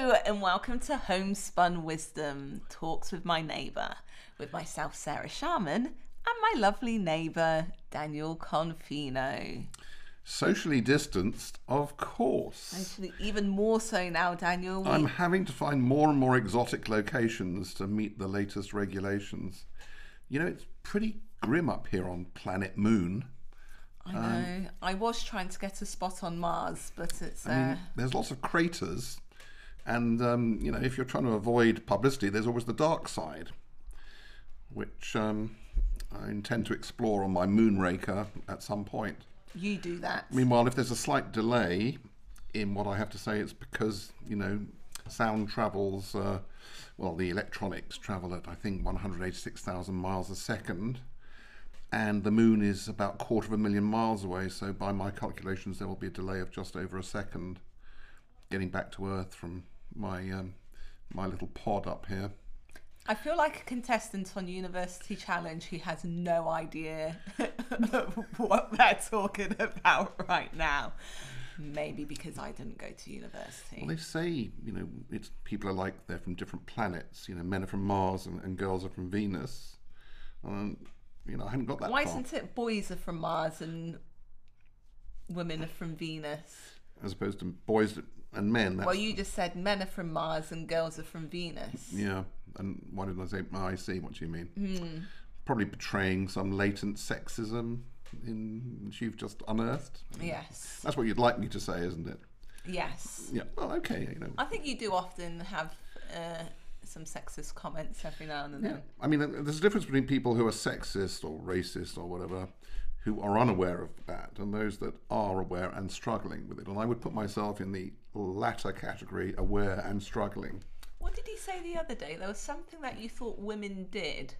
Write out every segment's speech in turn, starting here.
and welcome to Homespun Wisdom Talks with my neighbour, with myself, Sarah Sharman, and my lovely neighbour, Daniel Confino. Socially distanced, of course. Actually, even more so now, Daniel. I'm having to find more and more exotic locations to meet the latest regulations. You know, it's pretty grim up here on planet Moon. I know. I was trying to get a spot on Mars, but it's. Uh, I mean, there's lots of craters, and um, you know, if you're trying to avoid publicity, there's always the dark side, which um, I intend to explore on my Moonraker at some point. you do that. Meanwhile, if there's a slight delay in what I have to say, it's because you know sound travels. Uh, well, the electronics travel at I think 186,000 miles a second, and the moon is about a quarter of a million miles away. So, by my calculations, there will be a delay of just over a second getting back to Earth from my um, my little pod up here. I feel like a contestant on University Challenge who has no idea what they're talking about right now. Maybe because I didn't go to university. Well, they say you know it's people are like they're from different planets. You know, men are from Mars and, and girls are from Venus. Um, you know, I haven't got that Why far. isn't it boys are from Mars and women are from Venus? as opposed to boys and men. That's, Well, you just said men are from Mars and girls are from Venus. yeah, and why didn't I say? Oh, I see what you mean. Hmm. Probably betraying some latent sexism in which you've just unearthed. Yes. That's what you'd like me to say, isn't it? Yes. Yeah. Well, okay. You know. I think you do often have uh, some sexist comments every now and then. Yeah. I mean, there's a difference between people who are sexist or racist or whatever, who are unaware of that, and those that are aware and struggling with it. And I would put myself in the latter category, aware and struggling. What did he say the other day? There was something that you thought women did.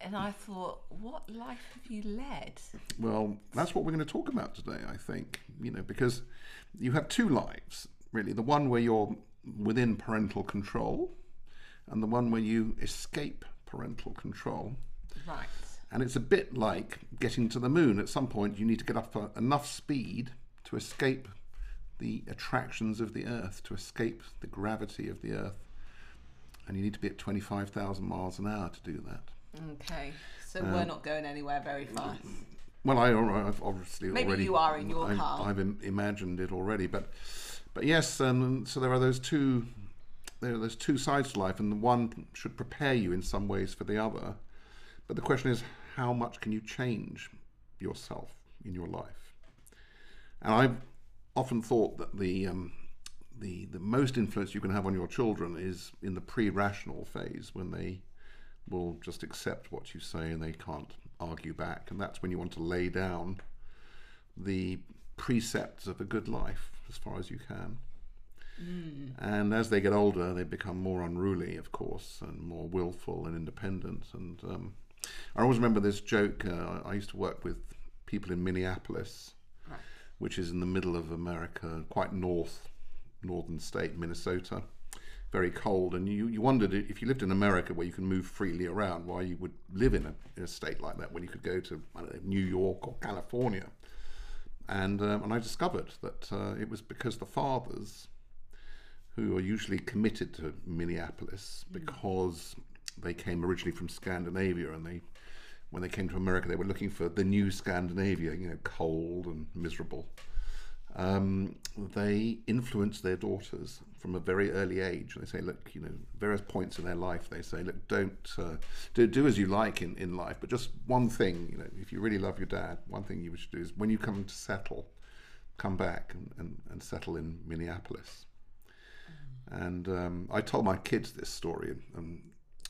And I thought, what life have you led? Well, that's what we're going to talk about today, I think. You know, because you have two lives, really. The one where you're within parental control, and the one where you escape parental control. Right. And it's a bit like getting to the moon. At some point, you need to get up at enough speed to escape the attractions of the Earth, to escape the gravity of the Earth. And you need to be at 25,000 miles an hour to do that. Okay. So we're not going anywhere very fast. Well, I, I've obviously Maybe already. you are in your I've, car. I've im- imagined it already, but but yes. Um, so there are those two. There are those two sides to life, and the one should prepare you in some ways for the other. But the question is, how much can you change yourself in your life? And I've often thought that the um, the the most influence you can have on your children is in the pre-rational phase when they will just accept what you say and they can't argue back. And that's when you want to lay down the precepts of a good life as far as you can. And as they get older, they become more unruly, of course, and more willful and independent. And um, I always remember this joke. Uh, I used to work with people in Minneapolis. Which is in the middle of America, quite north, northern state, Minnesota. Very cold, and you, you wondered if you lived in America where you can move freely around, why you would live in a, in a state like that when you could go to I don't know, New York or California. And um, and I discovered that uh, it was because the fathers, who are usually committed to Minneapolis because they came originally from Scandinavia, and they when they came to America they were looking for the new Scandinavia, you know, cold and miserable um, they influence their daughters from a very early age. They say, look, you know, various points in their life, they say, look, don't uh, do do as you like in, in life, but just one thing, you know, if you really love your dad, one thing you should do is when you come to settle, come back and, and, and settle in Minneapolis. And um, I told my kids this story, and, and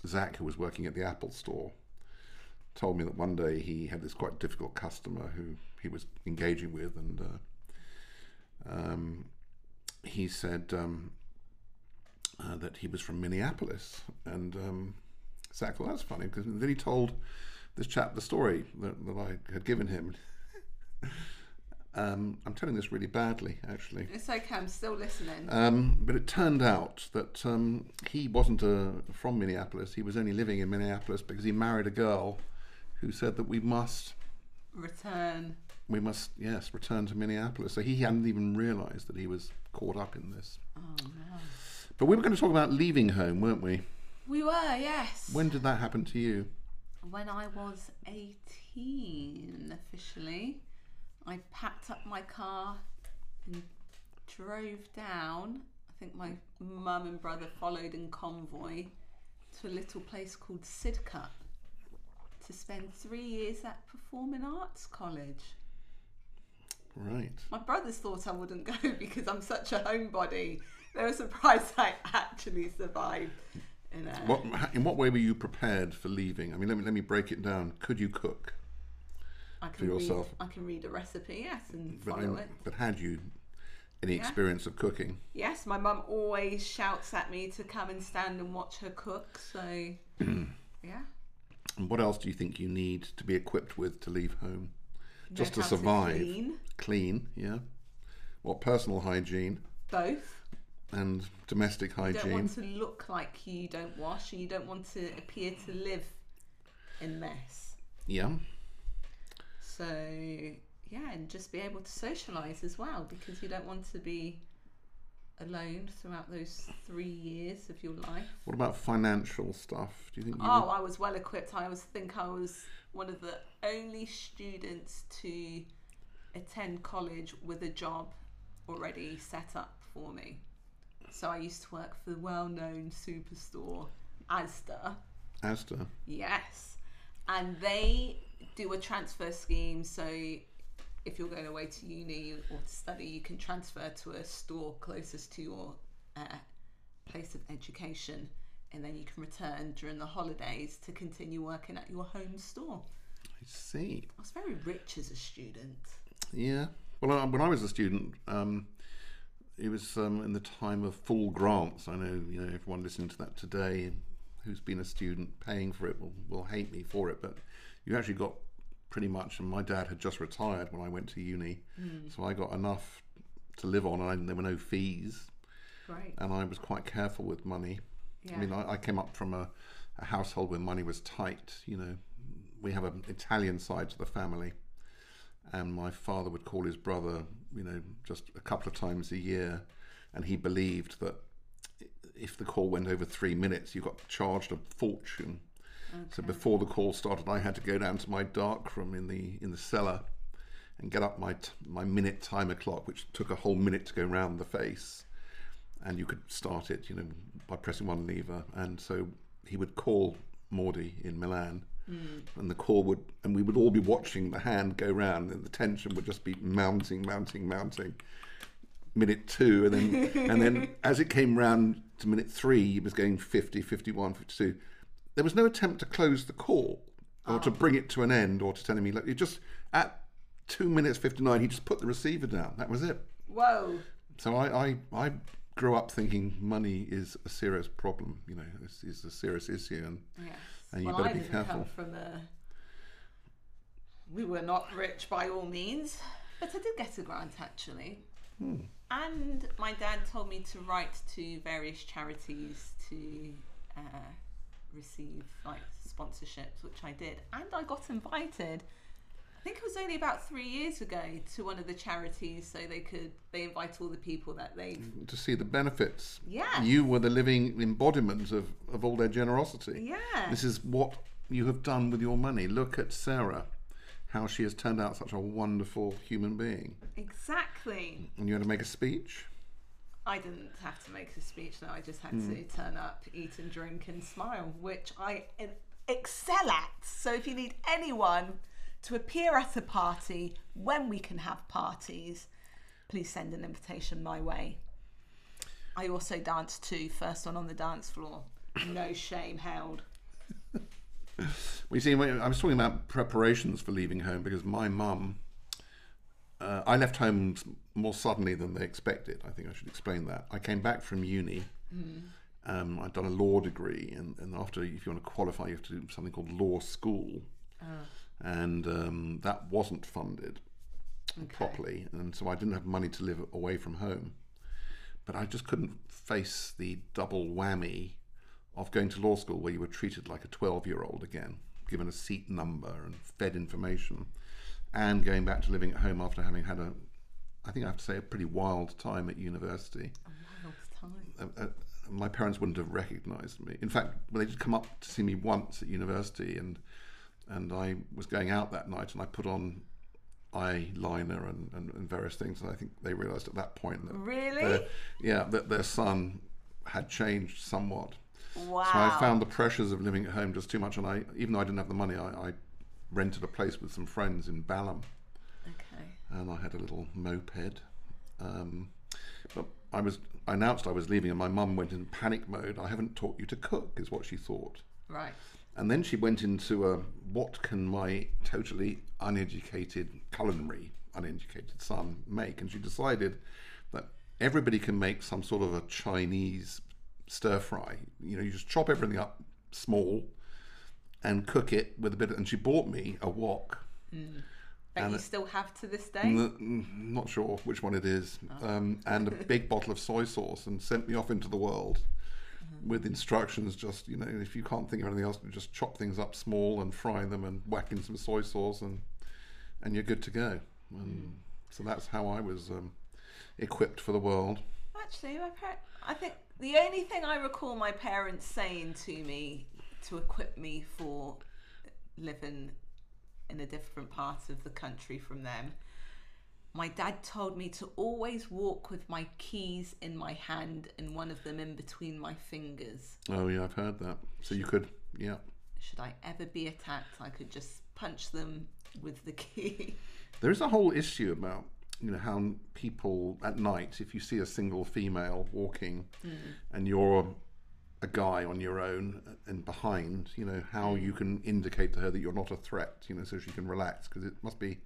Zach, who was working at the Apple store, told me that one day he had this quite difficult customer who he was engaging with, and uh, um, he said um, uh, that he was from Minneapolis, and um, Zach thought that's funny because then he told this chap the story that, that I had given him. um, I'm telling this really badly, actually. It's okay, I'm still listening. Um, but it turned out that um, he wasn't uh, from Minneapolis. He was only living in Minneapolis because he married a girl who said that we must Return we must, yes, return to Minneapolis. So he hadn't even realised that he was caught up in this. Oh no. But we were going to talk about leaving home, weren't we? We were, yes. When did that happen to you? When I was 18 officially, I packed up my car and drove down. I think my mum and brother followed in convoy to a little place called Sidcup to spend three years at Performing Arts College. Right. My brothers thought I wouldn't go because I'm such a homebody. They were surprised I actually survived. In a, What, in what way were you prepared for leaving? I mean, let me, let me break it down. Could you cook? I can yourself? Read, I can read a recipe, yes, and But, follow I- it. but had you any Yeah. experience of cooking? Yes, my mum always shouts at me to come and stand and watch her cook. So, yeah. And what else do you think you need to be equipped with to leave home? Know Just to how survive. clean, Clean, yeah. What personal hygiene both. and domestic You don't hygiene? want to look like you don't wash, and you don't want to appear to live in mess. Yeah. So, yeah, and just be able to socialise as well because you don't want to be alone throughout those three years of your life. What about financial stuff? Do you think you Oh, I was well equipped. I was think I was one of the only students to attend college with a job already set up for me. So I used to work for the well-known superstore Asda. Asda? Yes. And they do a transfer scheme. So if you're going away to uni or to study, you can transfer to a store closest to your uh, place of education. And then you can return during the holidays to continue working at your home store. I see. I was very rich as a student. Yeah. Well, when I was a student, um, it was um, in the time of full grants. I know, you know, everyone listening to that today who's been a student paying for it will, will hate me for it, but you actually got pretty much, and my dad had just retired when I went to uni, mm. so I got enough to live on, and there were no fees, Great. and I was quite careful with money. Yeah. I mean, I, I came up from a, a household where money was tight. You know, we have an Italian side to the family, and my father would call his brother, you know, just a couple of times a year, and he believed that if the call went over three minutes, you got charged a fortune. So before the call started, I had to go down to my dark room in the in the cellar and get up my t- my minute timer clock, which took a whole minute to go round the face and you could start it, you know, by pressing one lever. And so he would call Mordy in Milan, mm. and the call would, and we would all be watching the hand go round, and the tension would just be mounting, mounting, mounting. Minute two, and then and then as it came round to minute three, it was going 50, 51, 52. There was no attempt to close the call or to bring it to an end or to tell me like it just at two minutes 59 he just put the receiver down that was it Whoa. so I, I, I grew up thinking money is a serious problem. You know, it's, it's a serious issue, and Yes. And you well, better I be careful. come from a. We were not rich by all means, but I did get a grant actually. Hmm. And my dad told me to write to various charities to uh, receive like sponsorships, which I did, and I got invited. I think it was only about three years ago to one of the charities, so they could they invite all the people that they've mm, to see the benefits. yeah You were the living embodiment of, of all their generosity. yeah This is what you have done with your money. Look at Sarah, how she has turned out such a wonderful human being. exactly. And you had to make a speech. I didn't have to make a speech though. I just had to Hmm. turn up, eat and drink and smile, which I excel at. So if you need anyone to appear at a party when we can have parties, please send an invitation my way. I also danced too, first one on the dance floor. No shame held. Well, you see, I was talking about preparations for leaving home because my mum, uh, I left home more suddenly than they expected. I think I should explain that. I came back from uni. Um, I'd done a law degree, and, and after, if you want to qualify, you have to do something called law school. And um, that wasn't funded properly, and so I didn't have money to live away from home. But I just couldn't face the double whammy of going to law school where you were treated like a 12 year old again, given a seat number and fed information. and going back to living at home after having had a, I think I have to say, a pretty wild time at university. A wild time. Uh, uh, my parents wouldn't have recognised me. In fact, well, they did come up to see me once at university, and and I was going out that night, and I put on eyeliner and, and, and various things, and I think they realised at that point that Really? their, yeah, that their son had changed somewhat. Wow. So I found the pressures of living at home just too much, and I, even though I didn't have the money, I, I rented a place with some friends in Balham. And I had a little moped. Um, but I was, I announced I was leaving, and my mum went in panic mode. I haven't taught you to cook, is what she thought. Right. And then she went into a what can my totally uneducated, culinary, uneducated son make? And she decided that everybody can make some sort of a Chinese stir fry. You know, you just chop everything up small and cook it with a bit of, and she bought me a wok. That you still have to this day? N- not sure which one it is, um, and a big bottle of soy sauce, and sent me off into the world with instructions. Just you know, if you can't think of anything else, just chop things up small and fry them, and whack in some soy sauce, and and you're good to go. And so that's how I was um, equipped for the world. Actually, my par- I think the only thing I recall my parents saying to me to equip me for living in a different part of the country from them, my dad told me to always walk with my keys in my hand and one of them in between my fingers. Oh yeah, I've heard that. So you could, yeah. Should I ever be attacked, I could just punch them with the key. There is a whole issue about you know how people at night, if you see a single female walking, hmm. and you're a guy on your own and behind, you know how you can indicate to her that you're not a threat, you know, so she can relax because it must be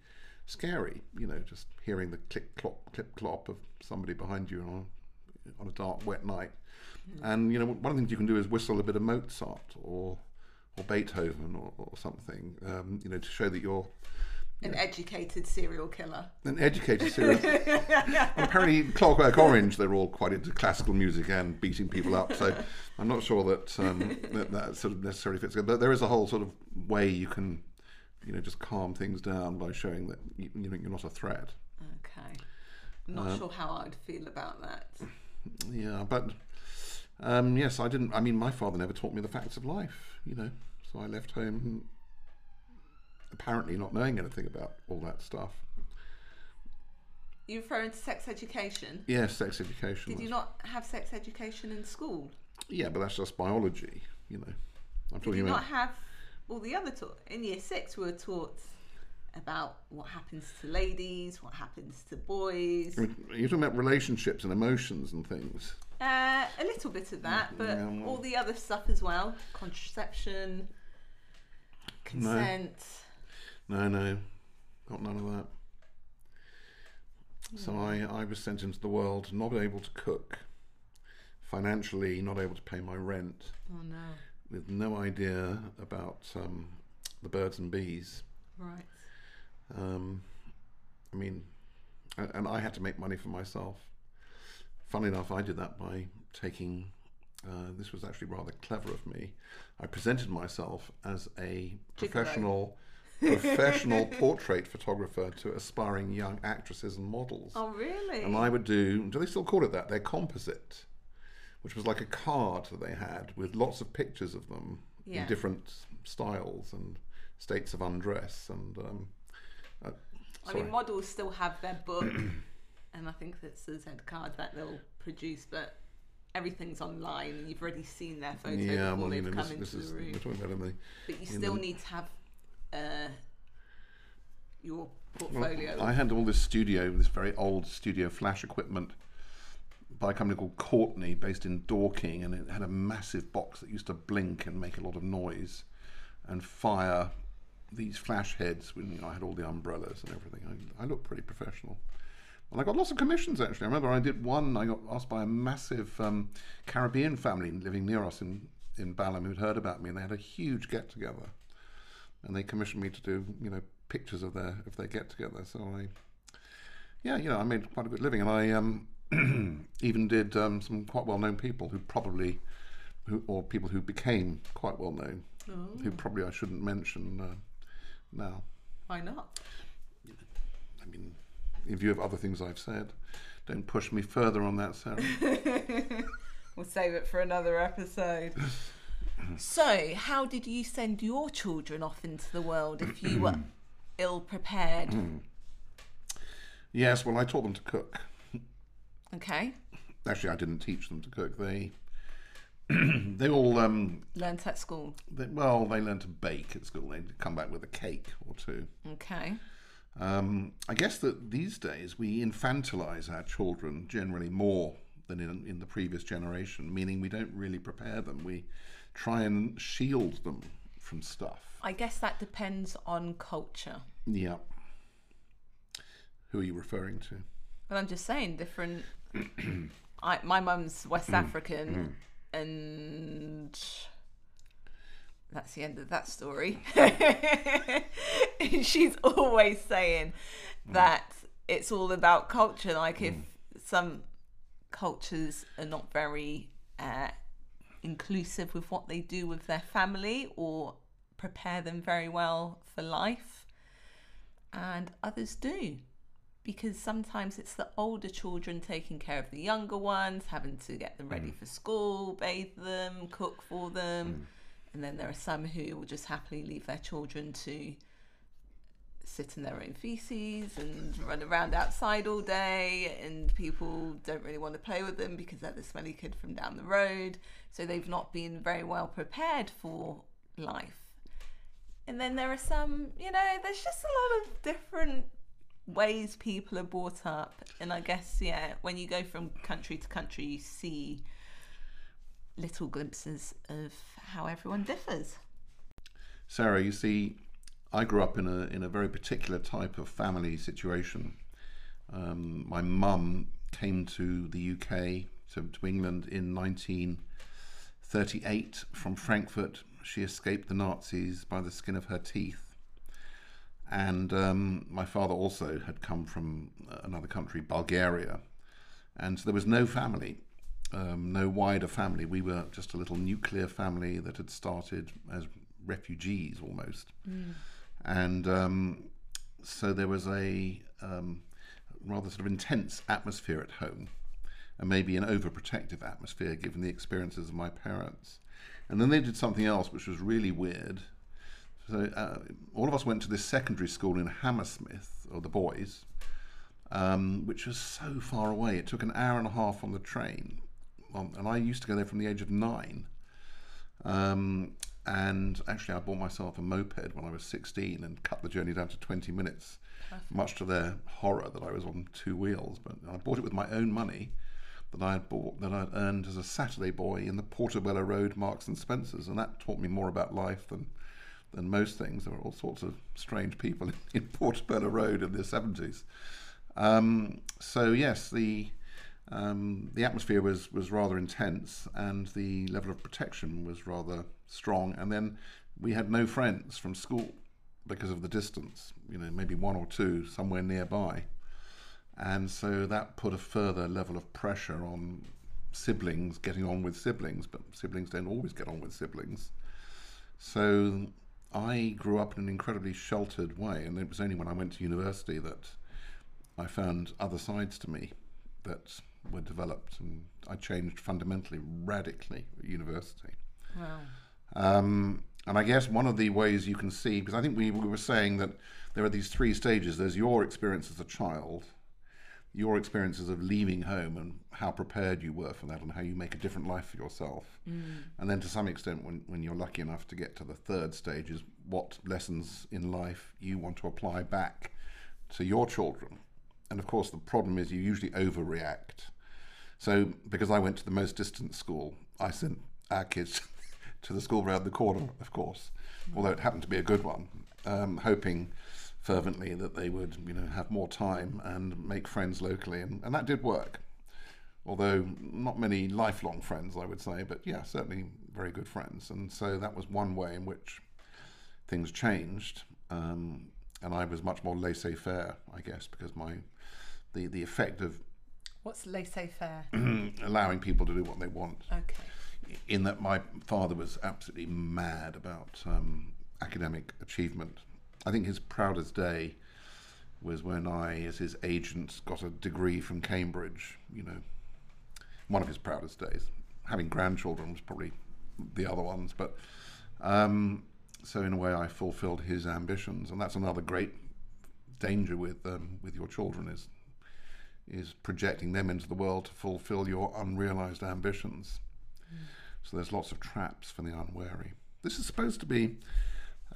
scary, you know, just hearing the click clop clip clop of somebody behind you on a, on a dark wet night. And you know one of the things you can do is whistle a bit of Mozart or or Beethoven or, or something, um, you know, to show that you're An educated serial killer. an educated serious. Apparently, Clockwork Orange, they're all quite into classical music and beating people up. So I'm not sure that um, that, that sort of necessarily fits. But there is a whole sort of way you can, you know, just calm things down by showing that you, you know you're not a threat. Okay. I'm not sure how I'd feel about that. Yeah, but um, yes, I didn't. I mean, my father never taught me the facts of life. You know, so I left home apparently not knowing anything about all that stuff. You're referring to sex education? Yes, sex education. Did you not have sex education in school? Yeah, but that's just biology. You know, I'm talking about Did you about. not have all the other taught in year six? We were taught about what happens to ladies, what happens to boys. I mean, You're talking about relationships and emotions and things. Uh, a little bit of that, but Yeah, well- all the other stuff as well: contraception, consent. No, no, no, got none of that. So I, I was sent into the world not able to cook, financially not able to pay my rent, Oh no! with no idea about um, the birds and bees. Right. Um, I mean, and I had to make money for myself. Funnily enough, I did that by taking. Uh, this was actually rather clever of me. I presented myself as a professional, professional portrait photographer to aspiring young actresses and models. Oh really? And I would do, do they still call it that? Their composite, which was like a card that they had with lots of pictures of them Yeah. in different styles and states of undress. And um, uh, I mean, models still have their book, and I think that's the Z card that they'll produce, but everything's online, and you've already seen their photo yeah, before well, they've know, come this, this into is the room. we're talking about in the. But you still the- need to have uh, your well, portfolio. I had all this studio, this very old studio flash equipment by a company called Courtenay, based in Dorking, and it had a massive box that used to blink and make a lot of noise and fire these flash heads. When you know, I had all the umbrellas and everything. I, I looked pretty professional. And I got lots of commissions actually. I remember I did one. I got asked by a massive um, Caribbean family living near us in in Balham who'd heard about me, and they had a huge get together, and they commissioned me to do you know pictures of their of their get together. So I, yeah, you know, I made quite a good living, and I um, even did um, some quite well known people who probably, who or people who became quite well known, Oh, who probably I shouldn't mention uh, now. why not? I mean, in view of other things I've said, don't push me further on that, Sarah. We'll save it for another episode. so, how did you send your children off into the world if you were ill prepared? yes, well, I taught them to cook. Okay. Actually, I didn't teach them to cook. They they all um, Learned at school. they, well, they learned to bake at school. They'd come back with a cake or two. Okay. Um, I guess that these days we infantilize our children generally more than in, in the previous generation, meaning we don't really prepare them. We try and shield them from stuff. I guess that depends on culture. Yeah. Who are you referring to? Well, I'm just saying, different. I, my mum's West mm-hmm. African, mm-hmm. and that's the end of that story. She's always saying mm. that it's all about culture. Like if mm. some cultures are not very uh, inclusive with what they do with their family or prepare them very well for life, and others do because sometimes it's the older children taking care of the younger ones, having to get them ready for school, bathe them, cook for them. And then there are some who will just happily leave their children to sit in their own feces and run around outside all day. And people don't really want to play with them because they're the smelly kid from down the road. So they've not been very well prepared for life. And then there are some, you know, there's just a lot of different ways people are brought up and i guess yeah when you go from country to country you see little glimpses of how everyone differs Sarah, you see, I grew up in a in a very particular type of family situation. Um, my mum came to the UK to, to England in 1938 from Frankfurt. She escaped the Nazis by the skin of her teeth. And um, my father also had come from another country, Bulgaria. And so there was no family, um, no wider family. We were just a little nuclear family that had started as refugees almost. And um, so there was a um, rather sort of intense atmosphere at home, and maybe an overprotective atmosphere given the experiences of my parents. And then they did something else which was really weird. So uh, all of us went to this secondary school in Hammersmith, or the boys, um, which was so far away. It took an hour and a half on the train, um, and I used to go there from the age of nine. Um, and actually, I bought myself a moped when I was 16 and cut the journey down to 20 minutes, much to their horror that I was on two wheels. But I bought it with my own money that I had bought that I had earned as a Saturday boy in the Portobello Road Marks and Spencers, and that taught me more about life than than most things. There were all sorts of strange people in Portobello Road in the 70s. Um, so yes, the um, the atmosphere was was rather intense, and the level of protection was rather strong. And then we had no friends from school because of the distance. You know, maybe one or two somewhere nearby, and so that put a further level of pressure on siblings getting on with siblings. But siblings don't always get on with siblings. So I grew up in an incredibly sheltered way, and it was only when I went to university that I found other sides to me that were developed, and I changed fundamentally, radically at university. wow Um, and I guess one of the ways you can see, because I think we, we were saying that there are these three stages there's your experience as a child, your experiences of leaving home and how prepared you were for that, and how you make a different life for yourself. And then to some extent, when, when you're lucky enough to get to the third stage, is what lessons in life you want to apply back to your children. And of course, the problem is you usually overreact. So, because I went to the most distant school, I sent our kids to the school round the corner, of course, although it happened to be a good one, um, hoping fervently that they would, you know, have more time and make friends locally, and, and that did work. Although not many lifelong friends, I would say, but yeah, certainly very good friends. And so that was one way in which things changed, um, and I was much more laissez-faire, I guess, because my the the effect of what's laissez-faire allowing people to do what they want okay in that my father was absolutely mad about um, academic achievement. I think his proudest day was when I, as his agent, got a degree from Cambridge. You know, one of his proudest days. Having grandchildren was probably the other ones, but um, so in a way, I fulfilled his ambitions, and that's another great danger with um, with your children is is projecting them into the world to fulfill your unrealized ambitions. So there's lots of traps for the unwary. This is supposed to be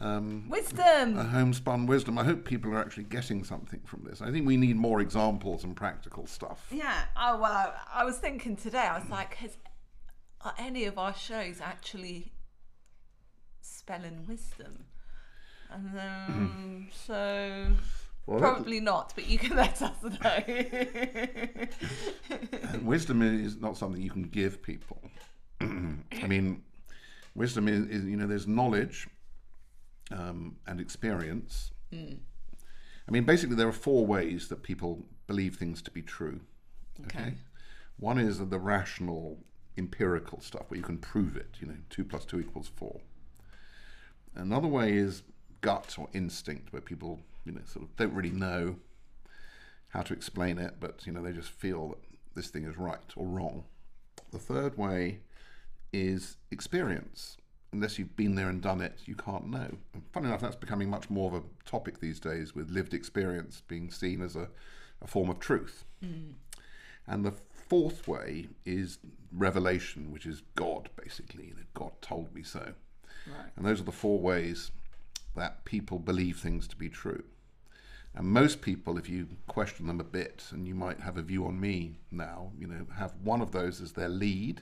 um, Wisdom. a homespun wisdom. I hope people are actually getting something from this. I think we need more examples and practical stuff. Yeah. Oh well, I was thinking today. I was like, has are any of our shows actually spelling wisdom? And um, so Well, probably not. But you can let us know. wisdom is not something you can give people. I mean, wisdom is, is you know, there's knowledge um, and experience. I mean, basically, there are four ways that people believe things to be true. Okay. One is the rational, empirical stuff where you can prove it. You know, two plus two equals four. Another way is gut or instinct, where people, you know, sort of don't really know how to explain it, but you know, they just feel that this thing is right or wrong. The third way is experience. Unless you've been there and done it, you can't know. And funny enough, that's becoming much more of a topic these days, with lived experience being seen as a, a form of truth. Mm. And the fourth way is revelation, which is God, basically. Know, God told me so. Right. And those are the four ways that people believe things to be true. And most people, if you question them a bit, and you might have a view on me now, you know, have one of those as their lead.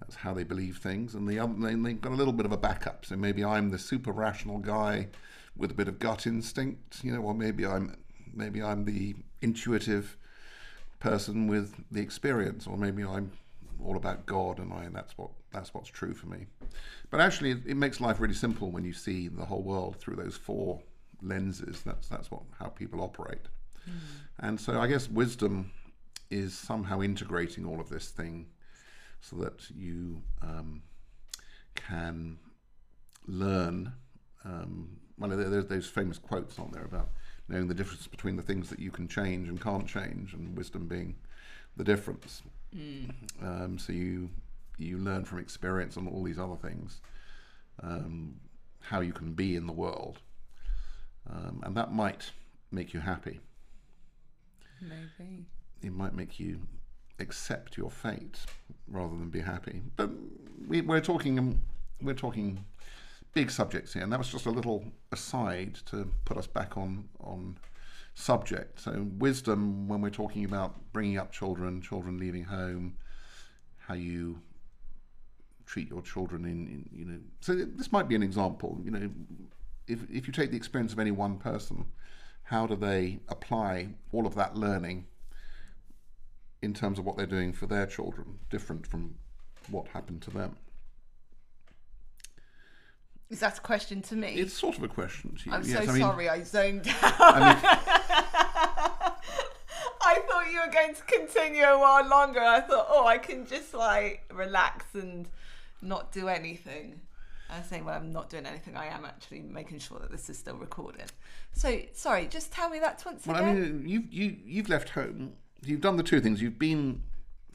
That's how they believe things, and the other, they- they've got a little bit of a backup. So maybe I'm the super rational guy with a bit of gut instinct, you know, or maybe I'm maybe I'm the intuitive person with the experience, or maybe I'm all about God, and I and that's what that's what's true for me. But actually, it, it makes life really simple when you see the whole world through those four lenses. That's that's what how people operate. Hmm. And so I guess wisdom is somehow integrating all of this thing so that you um, can learn. Um, well, there, there's those famous quotes on there about knowing the difference between the things that you can change and can't change, and wisdom being the difference. Um, so you you learn from experience and all these other things um, how you can be in the world, um, and that might make you happy. Maybe. It might make you accept your fate rather than be happy. But we, we're talking um, we're talking big subjects here, and that was just a little aside to put us back on on subject. So wisdom when we're talking about bringing up children, children leaving home, how you treat your children in, in you know. So this might be an example. You know, if if you take the experience of any one person, how do they apply all of that learning in terms of what they're doing for their children, different from what happened to them? Is that a question to me? It's sort of a question to you. I'm yes, so I mean, sorry I zoned out. I I thought you were going to continue a while longer. I thought, oh, I can just like relax and not do anything. I was saying, well, I'm not doing anything. I am actually making sure that this is still recording. So, sorry, just tell me that once Well, again. I mean, you've you, you've left home. You've done the two things. You've been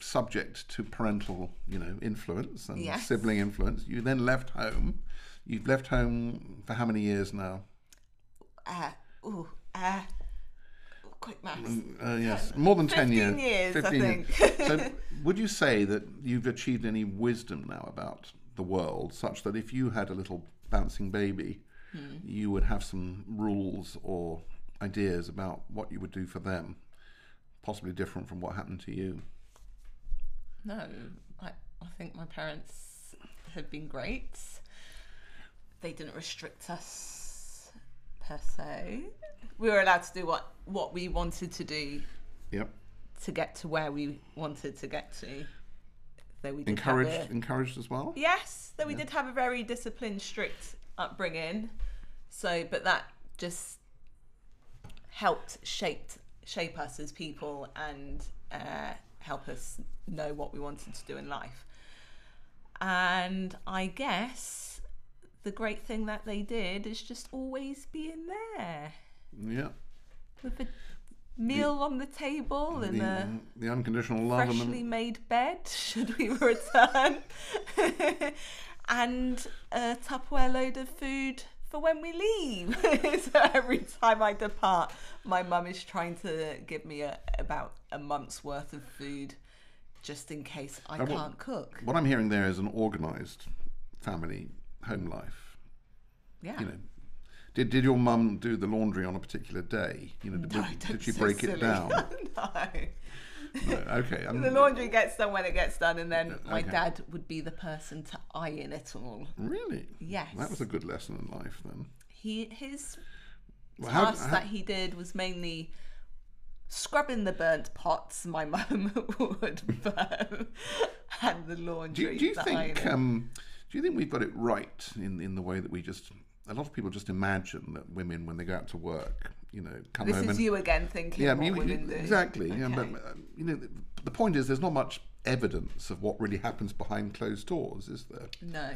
subject to parental, you know, influence and Yes. sibling influence. You then left home. You've left home for how many years now? uh, ooh, uh, quick maths. Uh, yes, more than ten 15 years. years, I years. think. so, would you say that you've achieved any wisdom now about the world, such that if you had a little bouncing baby, Hmm. you would have some rules or ideas about what you would do for them, possibly different from what happened to you? No, I, I think my parents have been great. They didn't restrict us per se. We were allowed to do what, what we wanted to do Yep. to get to where we wanted to get to. Though we did Encouraged, a, encouraged as well. yes, though we did have a very disciplined, strict upbringing. So, but that just helped shaped shape us as people and uh, help us know what we wanted to do in life. And I guess the great thing that they did is just always being there. Yeah. with a meal on the table and The, a the unconditional love and freshly the, made bed, should we return, and a Tupperware load of food for when we leave. so every time I depart, my mum is trying to give me a, about a month's worth of food just in case I what- can't cook. what I'm hearing there is an organised family home life. Yeah. You know, did did your mum do the laundry on a particular day? You know, did, No, did she so break it down? no. Okay, um, The laundry gets done when it gets done, and then my Okay. dad would be the person to iron it all. really. Yes. That was a good lesson in life then. He his Well, task how- that he did was mainly scrubbing the burnt pots my mum would burn and the Do laundry. you, do you think um, do you think we've got it right in, in the way that we just a lot of people just imagine that women when they go out to work, you know, come this home is and you again thinking yeah, what you- exactly. Yeah, but uh, you know, the, the point is, there's not much evidence of what really happens behind closed doors, is there? No,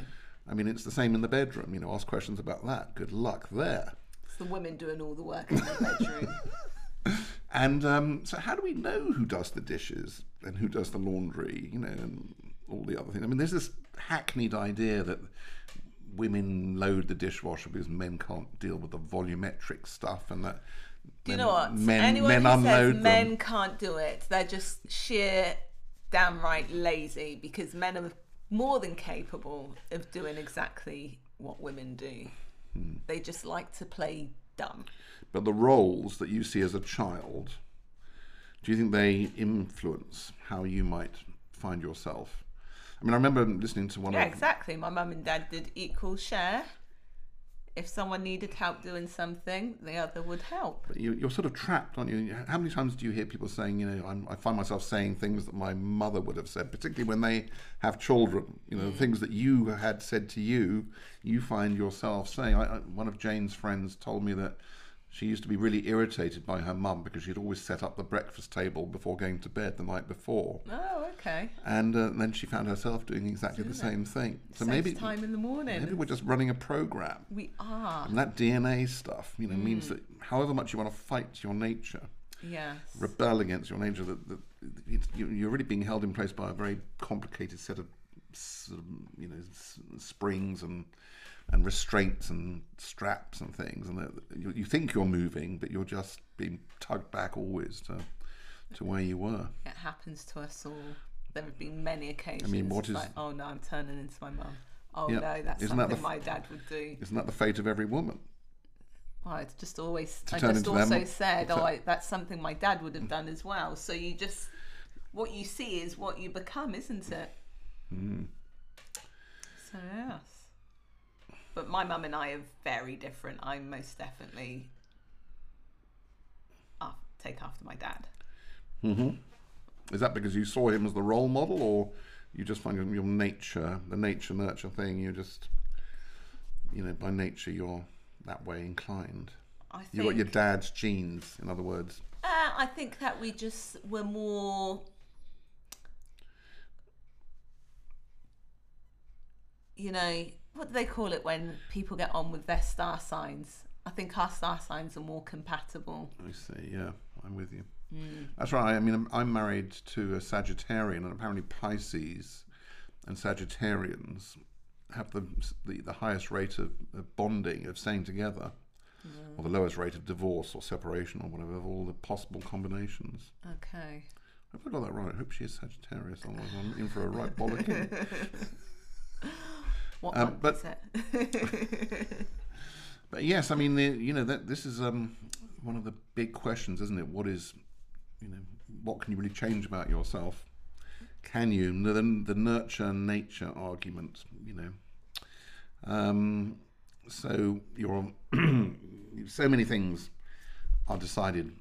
I mean, it's the same in the bedroom. You know, ask questions about that. Good luck there. it's the women doing all the work in the bedroom. And um, so, how do we know who does the dishes and who does the laundry? You know, and all the other things. I mean, there's this hackneyed idea that women load the dishwasher because men can't deal with the volumetric stuff, and that Do you know what? Men, Anyone men who unload says men them. can't do it, they're just sheer, downright lazy because men are more than capable of doing exactly what women do. Hmm. They just like to play dumb. But the roles that you see as a child, do you think they influence how you might find yourself? I mean, I remember listening to one Yeah, of exactly. My mum and dad did equal share. If someone needed help doing something, the other would help. you, you're sort of trapped, aren't you? How many times do you hear people saying, you know, I'm, I find myself saying things that my mother would have said, particularly when they have children? You know, things that you had said to you, you find yourself saying. I, I, one of Jane's friends told me that she used to be really irritated by her mum because she'd always set up the breakfast table before going to bed the night before. Oh, okay. And uh, then she found herself doing exactly the same thing. So Saves maybe time in the morning. maybe we're just running a program. we are. And that DNA stuff, you know, means that however much you want to fight your nature, Yes. rebel against your nature, that, that you're really being held in place by a very complicated set of, sort of you know, springs and and restraints and straps and things, and that you, you think you're moving, but you're just being tugged back always to to where you were. It happens to us all. There have been many occasions. I mean, what is? like, oh no, I'm turning into my mum. Oh Yeah. no, that's Isn't that something the my dad would do. Isn't that the fate of every woman? Well, it's just always. To I turn just into them? also said, oh, I, that's something my dad would have done as well. So you just, what you see is what you become, isn't it? Hmm. So yes. But my mum and I are very different. I'm most definitely. Take after my dad. Is that because you saw him as the role model, or you just find your nature, the nature nurture thing, you just, you know, by nature you're that way inclined? I think. You got your dad's genes, in other words. Uh, I think that we just were more. You know, what do they call it when people get on with their star signs? I think our star signs are more compatible. I see. Yeah, I'm with you. Hmm. That's right. I mean, I'm, I'm married to a Sagittarian, and apparently Pisces and Sagittarians have the the, the highest rate of, of bonding, of staying together, or the lowest rate of divorce or separation or whatever, of all the possible combinations. Okay. I hope I got that right. I hope she is Sagittarius, I'm in for a right bollocking. What Um, month but- is it? But yes, I mean, the, you know, that this is um, one of the big questions, isn't it? What is, you know, what can you really change about yourself? Can you the the nurture nature argument? You know, um, so you're so many things are decided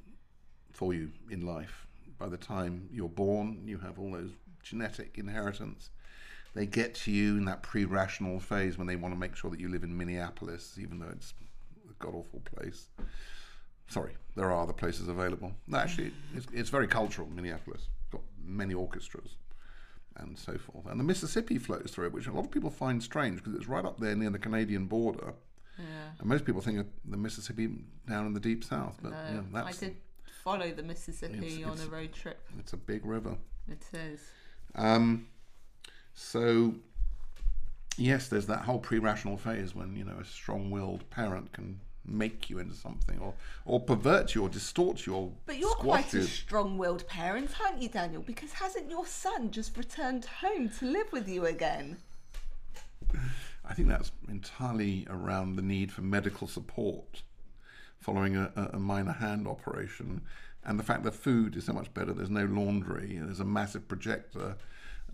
for you in life. By the time you're born, you have all those genetic inheritance. They get to you in that pre-rational phase when they want to make sure that you live in Minneapolis, even though it's a god awful place. Sorry, there are other places available. No, actually, it's, it's very cultural. Minneapolis got many orchestras and so forth, and the Mississippi flows through it, which a lot of people find strange because it's right up there near the Canadian border. Yeah. And most people think of the Mississippi down in the deep south, but No, yeah, I that's did follow the Mississippi It's- on it's- a road trip. it's a big river. It is. Um, so yes, there's that whole pre-rational phase when you know a strong-willed parent can make you into something, or or pervert you, or distort you, or But you're quite you. a strong-willed parent, aren't you, Daniel? Because hasn't your son just returned home to live with you again? I think that's entirely around the need for medical support following a, a- a minor hand operation, and the fact that food is so much better. There's no laundry. There's a massive projector,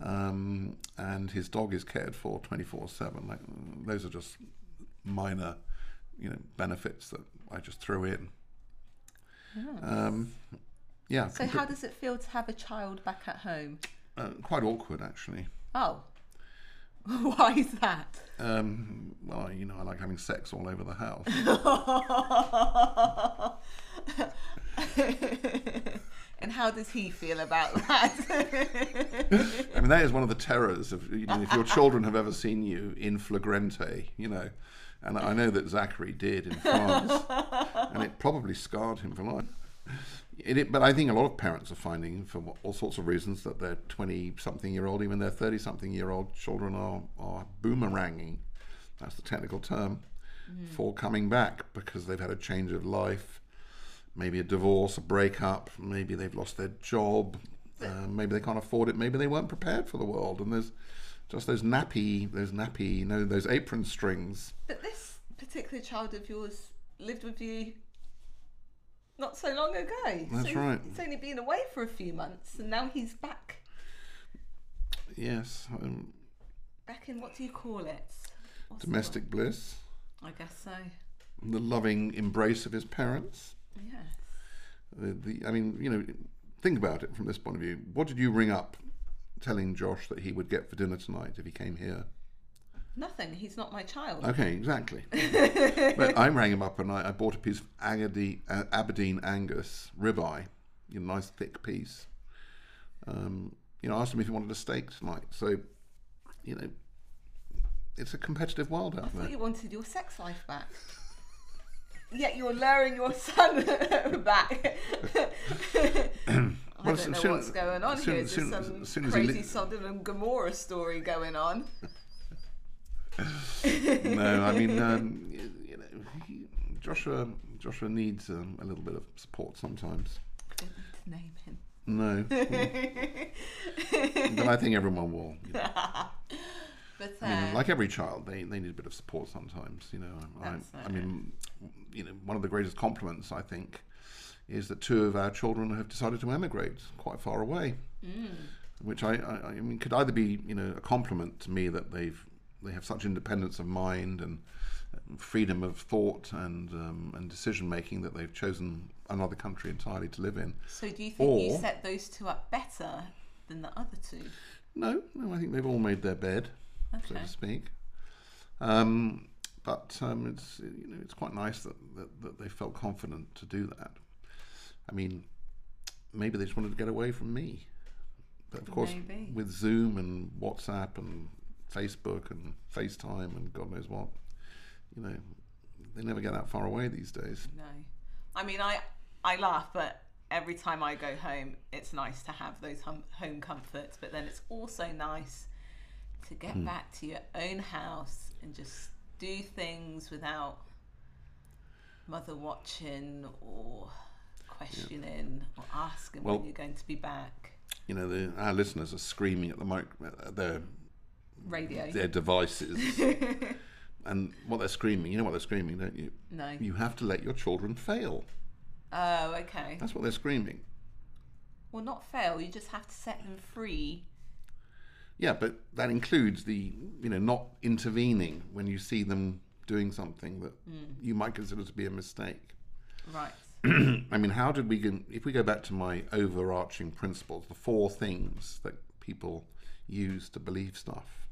um, and his dog is cared for 24/7. Like those are just minor, you know, benefits that I just threw in. Um, yeah, So how does it feel to have a child back at home? uh, quite awkward actually. Oh, why is that? Um, well, you know, I like having sex all over the house. and how does he feel about that? I mean, that is one of the terrors of you know, if your children have ever seen you in flagrante, you know, and I know that Zachary did in France, and it probably scarred him for life. It, it- but I think a lot of parents are finding, for all sorts of reasons, that their twenty-something-year-old, even their thirty-something-year-old children are are boomeranging. That's the technical term mm. for coming back because they've had a change of life, maybe a divorce, a breakup, maybe they've lost their job, uh, maybe they can't afford it, maybe they weren't prepared for the world, and there's just those nappy, those nappy, you know, those apron strings. but this particular child of yours lived with you not so long ago. That's So right. He's only been away for a few months, and now he's back. Yes, um, Back in what do you call it? What's domestic bliss. I guess so. the loving embrace of his parents. Yes. The, the, I mean, you know, think about it from this point of view. What did you ring up, telling Josh that he would get for dinner tonight if he came here? Nothing. He's not my child. Okay, exactly. but I rang him up and I, I bought a piece of Agadi, uh, Aberdeen Angus ribeye, you know, nice thick piece. Um, you know, I asked him if he wanted a steak tonight. So, you know, it's a competitive world I out thought there. you wanted your sex life back. Yet you're luring your son back. I Well, don't know soon- what's going on soon- here. as There's soon- some soon crazy li- Sodom and Gomorrah story going on. no, I mean, um, you, know, he, Joshua Joshua needs um, a little bit of support sometimes. Name him. No, but I think everyone will. You know. But I mean, uh, like every child, they, they need a bit of support sometimes. You know, I, I mean, you know, one of the greatest compliments I think is that two of our children have decided to emigrate quite far away, mm, which I, I, I mean could either be you know a compliment to me that they've they have such independence of mind and freedom of thought and um, and decision making that they've chosen another country entirely to live in. so do you think you set those two up better than the other two? No, no, I think they've all made their bed. So to speak. Um, but um, it's you know it's quite nice that, that, that they felt confident to do that. I mean, maybe they just wanted to get away from me. But of course, Maybe. with Zoom and WhatsApp and Facebook and FaceTime and God knows what, you know, they never get that far away these days. No. I mean, I I laugh, but every time I go home, it's nice to have those hum- home comforts. But then it's also nice to get Hmm. back to your own house and just do things without mother watching or questioning or asking Well- when you're going to be back. You know, the, our listeners are screaming at the mic, at their Radio. their devices, and what they're screaming. You know what they're screaming, don't you? No. You have to let your children fail. Oh, okay. That's what they're screaming. Well, not fail. You just have to set them free. Yeah, but that includes the you know not intervening when you see them doing something that mm. you might consider to be a mistake. Right. I mean, how did we get, if we go back to my overarching principles, the four things that people use to believe stuff.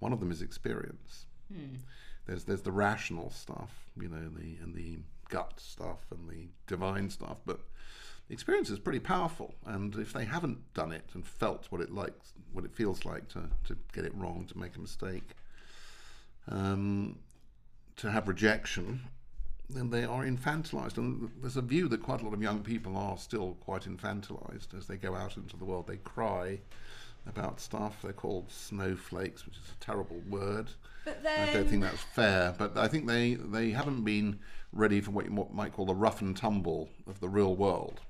One of them is experience. Hmm. There's there's the rational stuff, you know, the and the gut stuff and the divine stuff, but experience is pretty powerful. And if they haven't done it and felt what it likes, what it feels like to, to get it wrong, to make a mistake, um, to have rejection, then they are infantilized. And there's a view that quite a lot of young people are still quite infantilized as they go out into the world. They cry about stuff. They're called snowflakes, which is a terrible word. But I don't think that's fair, but I think they, they haven't been ready for what you might call the rough and tumble of the real world.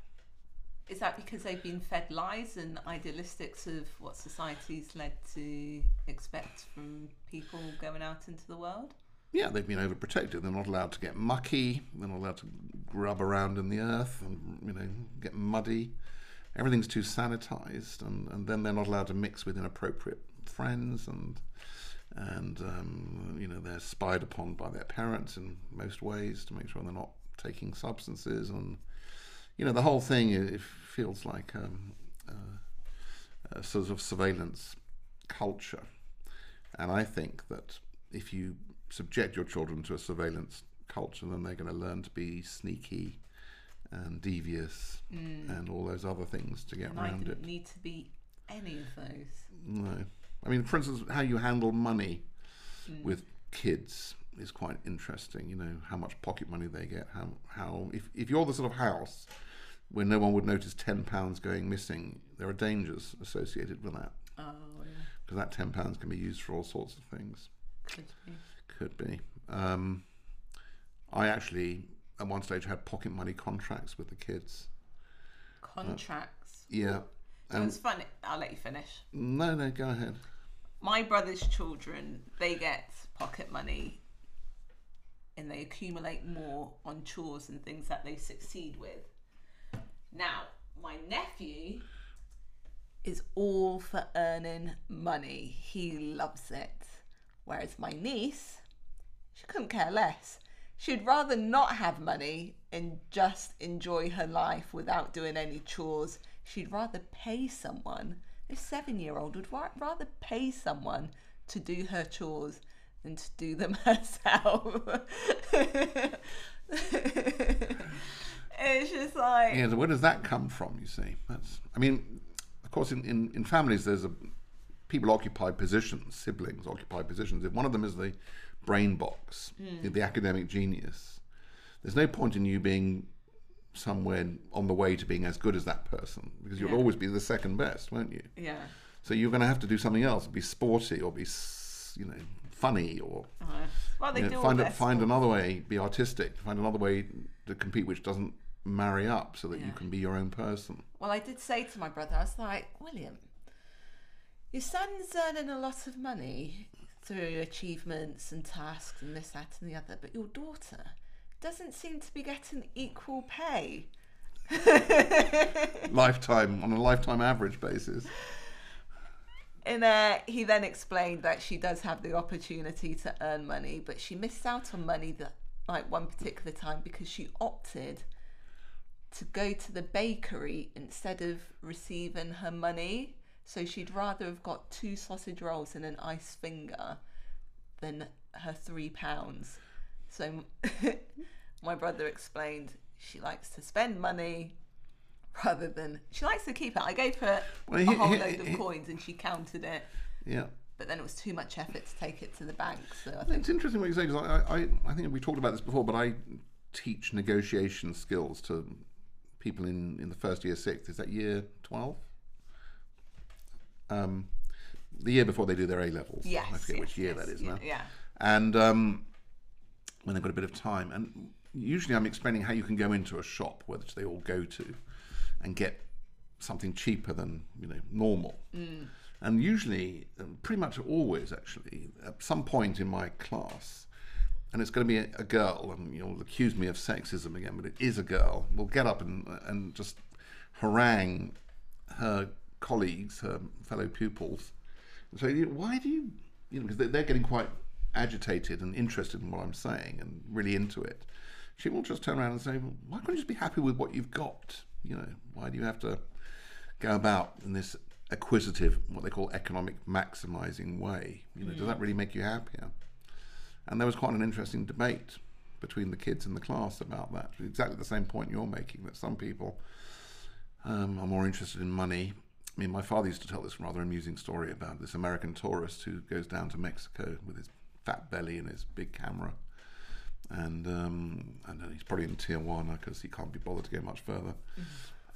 Is that because they've been fed lies and idealistics of what society's led to expect from people going out into the world? Yeah, they've been overprotected. They're not allowed to get mucky. They're not allowed to grub around in the earth and you know get muddy. Everything's too sanitized, and, and then they're not allowed to mix with inappropriate friends, and and um, you know they're spied upon by their parents in most ways to make sure they're not taking substances, and you know the whole thing it feels like um, uh, a sort of surveillance culture, and I think that if you subject your children to a surveillance culture, then they're going to learn to be sneaky and devious and all those other things to get And I around didn't it. need to be any of those. No. I mean, for instance, how you handle money with kids is quite interesting. You know, how much pocket money they get, how, how if, if you're the sort of house where no one would notice £10 going missing, there are dangers associated with that Oh, yeah. because that £10 can be used for all sorts of things. Could be. Could be. Um, I actually, at one stage, had pocket money contracts with the kids. Contracts. Yeah. it And was funny. I'll let you finish. no, no, go ahead. My brother's children, they get pocket money and they accumulate more on chores and things that they succeed with. Now, my nephew is all for earning money. He loves it. Whereas my niece, she couldn't care less. She'd rather not have money and just enjoy her life without doing any chores. She'd rather pay someone, a seven year old would ra- rather pay someone to do her chores than to do them herself. it's just like, Yeah, so where does that come from? You see, that's. I mean, of course, in, in, in families, there's a people occupy positions, siblings occupy positions. If one of them is the brain box, the academic genius, there's no point in you being somewhere on the way to being as good as that person because you'll Yeah. always be the second best, won't you? yeah. So you're going to have to do something else, be sporty or be, you know, funny or Uh, well, they you know, find a, find another way, be artistic, find another way to compete which doesn't marry up, so that you can be your own person. Well, I did say to my brother, I was like, William, your son's earning a lot of money through achievements and tasks and this, that, and the other, but your daughter doesn't seem to be getting equal pay. lifetime on a lifetime average basis. And uh, he then explained that she does have the opportunity to earn money, but she missed out on money that, like one particular time, because she opted to go to the bakery instead of receiving her money. So she'd rather have got two sausage rolls and an ice finger than her three pounds. So my brother explained she likes to spend money rather than she likes to keep it. I gave her Well, a he- whole he- load of he- coins and she counted it, Yeah, but then it was too much effort to take it to the bank. So I think it's interesting what you say because I, I, I think we talked about this before, but I teach negotiation skills to people in, in the first year sixth. Is that year twelve? Um, the year before they do their A levels. yes, I forget yes, which year yes, that is yeah, now. Yeah, and um, when they've got a bit of time. And usually I'm explaining how you can go into a shop, which they all go to, and get something cheaper than you know normal. And usually, um, pretty much always actually, at some point in my class, and it's going to be a, a girl, and you'll accuse me of sexism again, but it is a girl, will get up and and just harangue her colleagues, her fellow pupils, and say, "Why do you?" You know, because they're, getting quite agitated and interested in what I'm saying and really into it. She will just turn around and say, well, "Why can't you just be happy with what you've got? You know, why do you have to go about in this acquisitive, what they call economic maximizing way? You know, does mm. that really make you happier?" And there was quite an interesting debate between the kids in the class about that. Exactly the same point you're making that some people um, are more interested in money. I mean, my father used to tell this rather amusing story about this American tourist who goes down to Mexico with his fat belly and his big camera. and um, and then he's probably in Tijuana because he can't be bothered to go much further.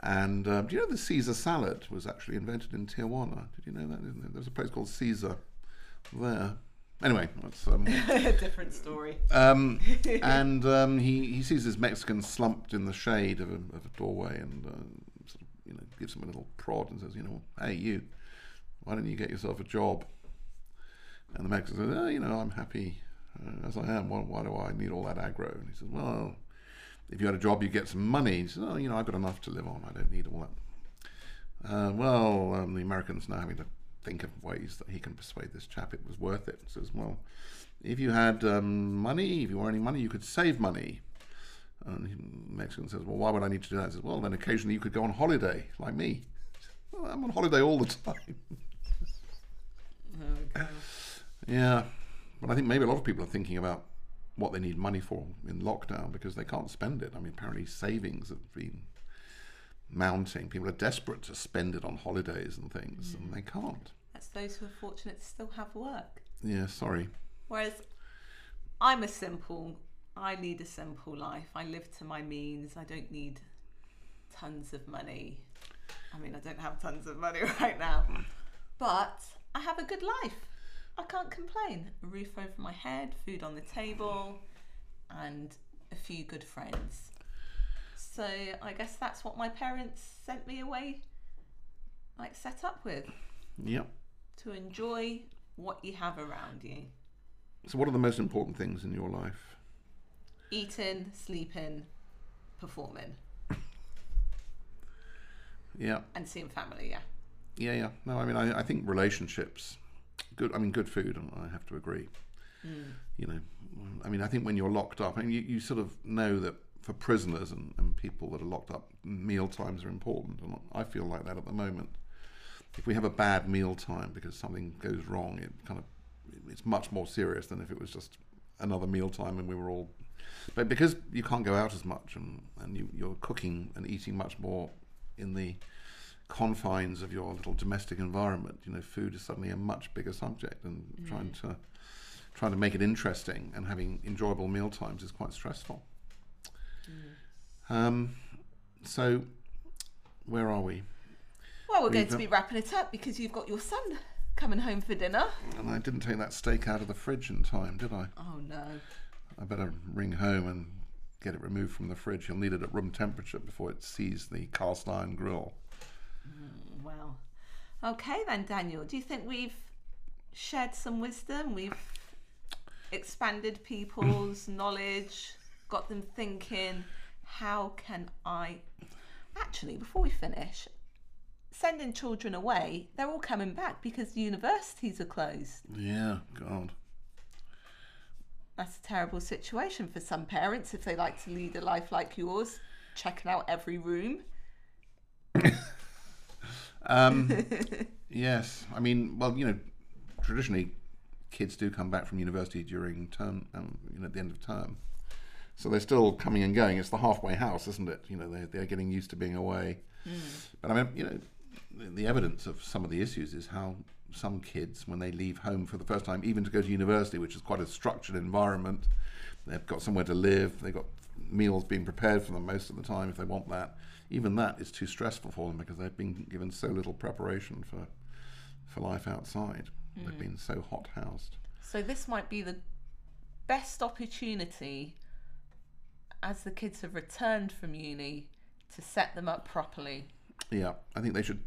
And um, do you know the Caesar salad was actually invented in Tijuana? Did you know that? There's a place called Caesar there. Anyway, that's um, Different story. um, and um, he, he sees this Mexican slumped in the shade of a, of a doorway and uh, sort of, you know, gives him a little prod and says, you know, hey, you, why don't you get yourself a job? And the Mexican says, oh, you know, I'm happy uh, as I am. Why, why do I need all that aggro? And he says, well, if you had a job, you'd get some money. He says, oh, you know, I've got enough to live on. I don't need all that. Uh, well, um, the Americans now having to think of ways that he can persuade this chap it was worth it. Says, well, if you had um, money, if you were earning money, you could save money. And Mexican says, well, why would I need to do that? He says, well, then occasionally you could go on holiday, like me. Well, I'm on holiday all the time. yeah, but I think maybe a lot of people are thinking about what they need money for in lockdown because they can't spend it. I mean, apparently savings have been mounting. People are desperate to spend it on holidays and things, and they can't. That's those who are fortunate to still have work. Yeah, sorry. Whereas I'm a simple, I lead a simple life. I live to my means. I don't need tons of money. I mean, I don't have tons of money right now, but I have a good life. I can't complain. A roof over my head, food on the table, and a few good friends. So I guess that's what my parents sent me away, like set up with, Yep. to enjoy what you have around you. So, what are the most important things in your life? eating, sleeping, performing, Yeah, and seeing family. Yeah. yeah, yeah. No, I mean, I, I think relationships, good. I mean, good food. I have to agree. Mm. You know, I mean, I think when you're locked up, I mean, you, you sort of know that for prisoners and, and people that are locked up, meal times are important, and I feel like that at the moment. If we have a bad meal time because something goes wrong, it kind of it's much more serious than if it was just another meal time and we were all. But because you can't go out as much and, and you, you're cooking and eating much more in the confines of your little domestic environment, you know, food is suddenly a much bigger subject, and trying mm. to trying to make it interesting and having enjoyable meal times is quite stressful. Um, so, where are we? Well, we're going We've to be wrapping it up because you've got your son coming home for dinner. And I didn't take that steak out of the fridge in time, did I? Oh no. I better ring home and get it removed from the fridge. You'll need it at room temperature before it sees the cast iron grill. Well. Okay then, Daniel. Do you think we've shared some wisdom? We've expanded people's knowledge, got them thinking, how can I actually before we finish, sending children away, they're all coming back because universities are closed. Yeah, God. That's a terrible situation for some parents if they like to lead a life like yours, checking out every room. Um, yes, I mean, well, you know, traditionally, kids do come back from university during term, um, you know, at the end of term. So they're still coming and going. It's the halfway house, isn't it? You know, they're, they're getting used to being away. Mm. But I mean, you know, the, the evidence of some of the issues is how some kids, when they leave home for the first time, even to go to university, which is quite a structured environment, they've got somewhere to live, they've got meals being prepared for them most of the time if they want that. Even that is too stressful for them because they've been given so little preparation for for life outside. They've mm. been so hot housed. So this might be the best opportunity as the kids have returned from uni to set them up properly. Yeah, I think they should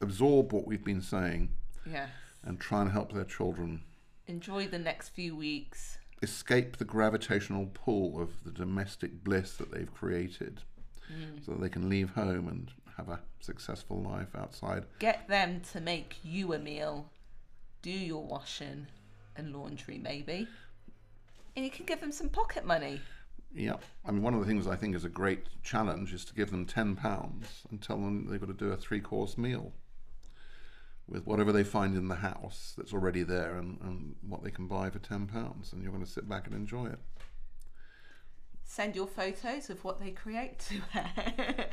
absorb what we've been saying Yes. and try and help their children Enjoy the next few weeks. escape the gravitational pull of the domestic bliss that they've created mm. so that they can leave home and have a successful life outside. Get them to make you a meal. Do your washing and laundry, maybe. And you can give them some pocket money. Yeah, I mean, one of the things I think is a great challenge is to give them £10 and tell them they've got to do a three course meal with whatever they find in the house that's already there and, and what they can buy for £10. And you're going to sit back and enjoy it. Send your photos of what they create to her.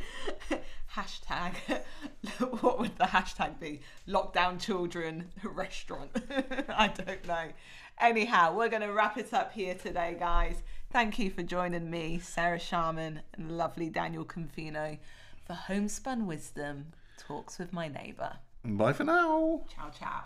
hashtag. what would the hashtag be? Lockdown children restaurant. I don't know. Anyhow, we're going to wrap it up here today, guys. Thank you for joining me, Sarah Sharman, and lovely Daniel Confino for Homespun Wisdom Talks with My Neighbour. Bye for now. Ciao, ciao.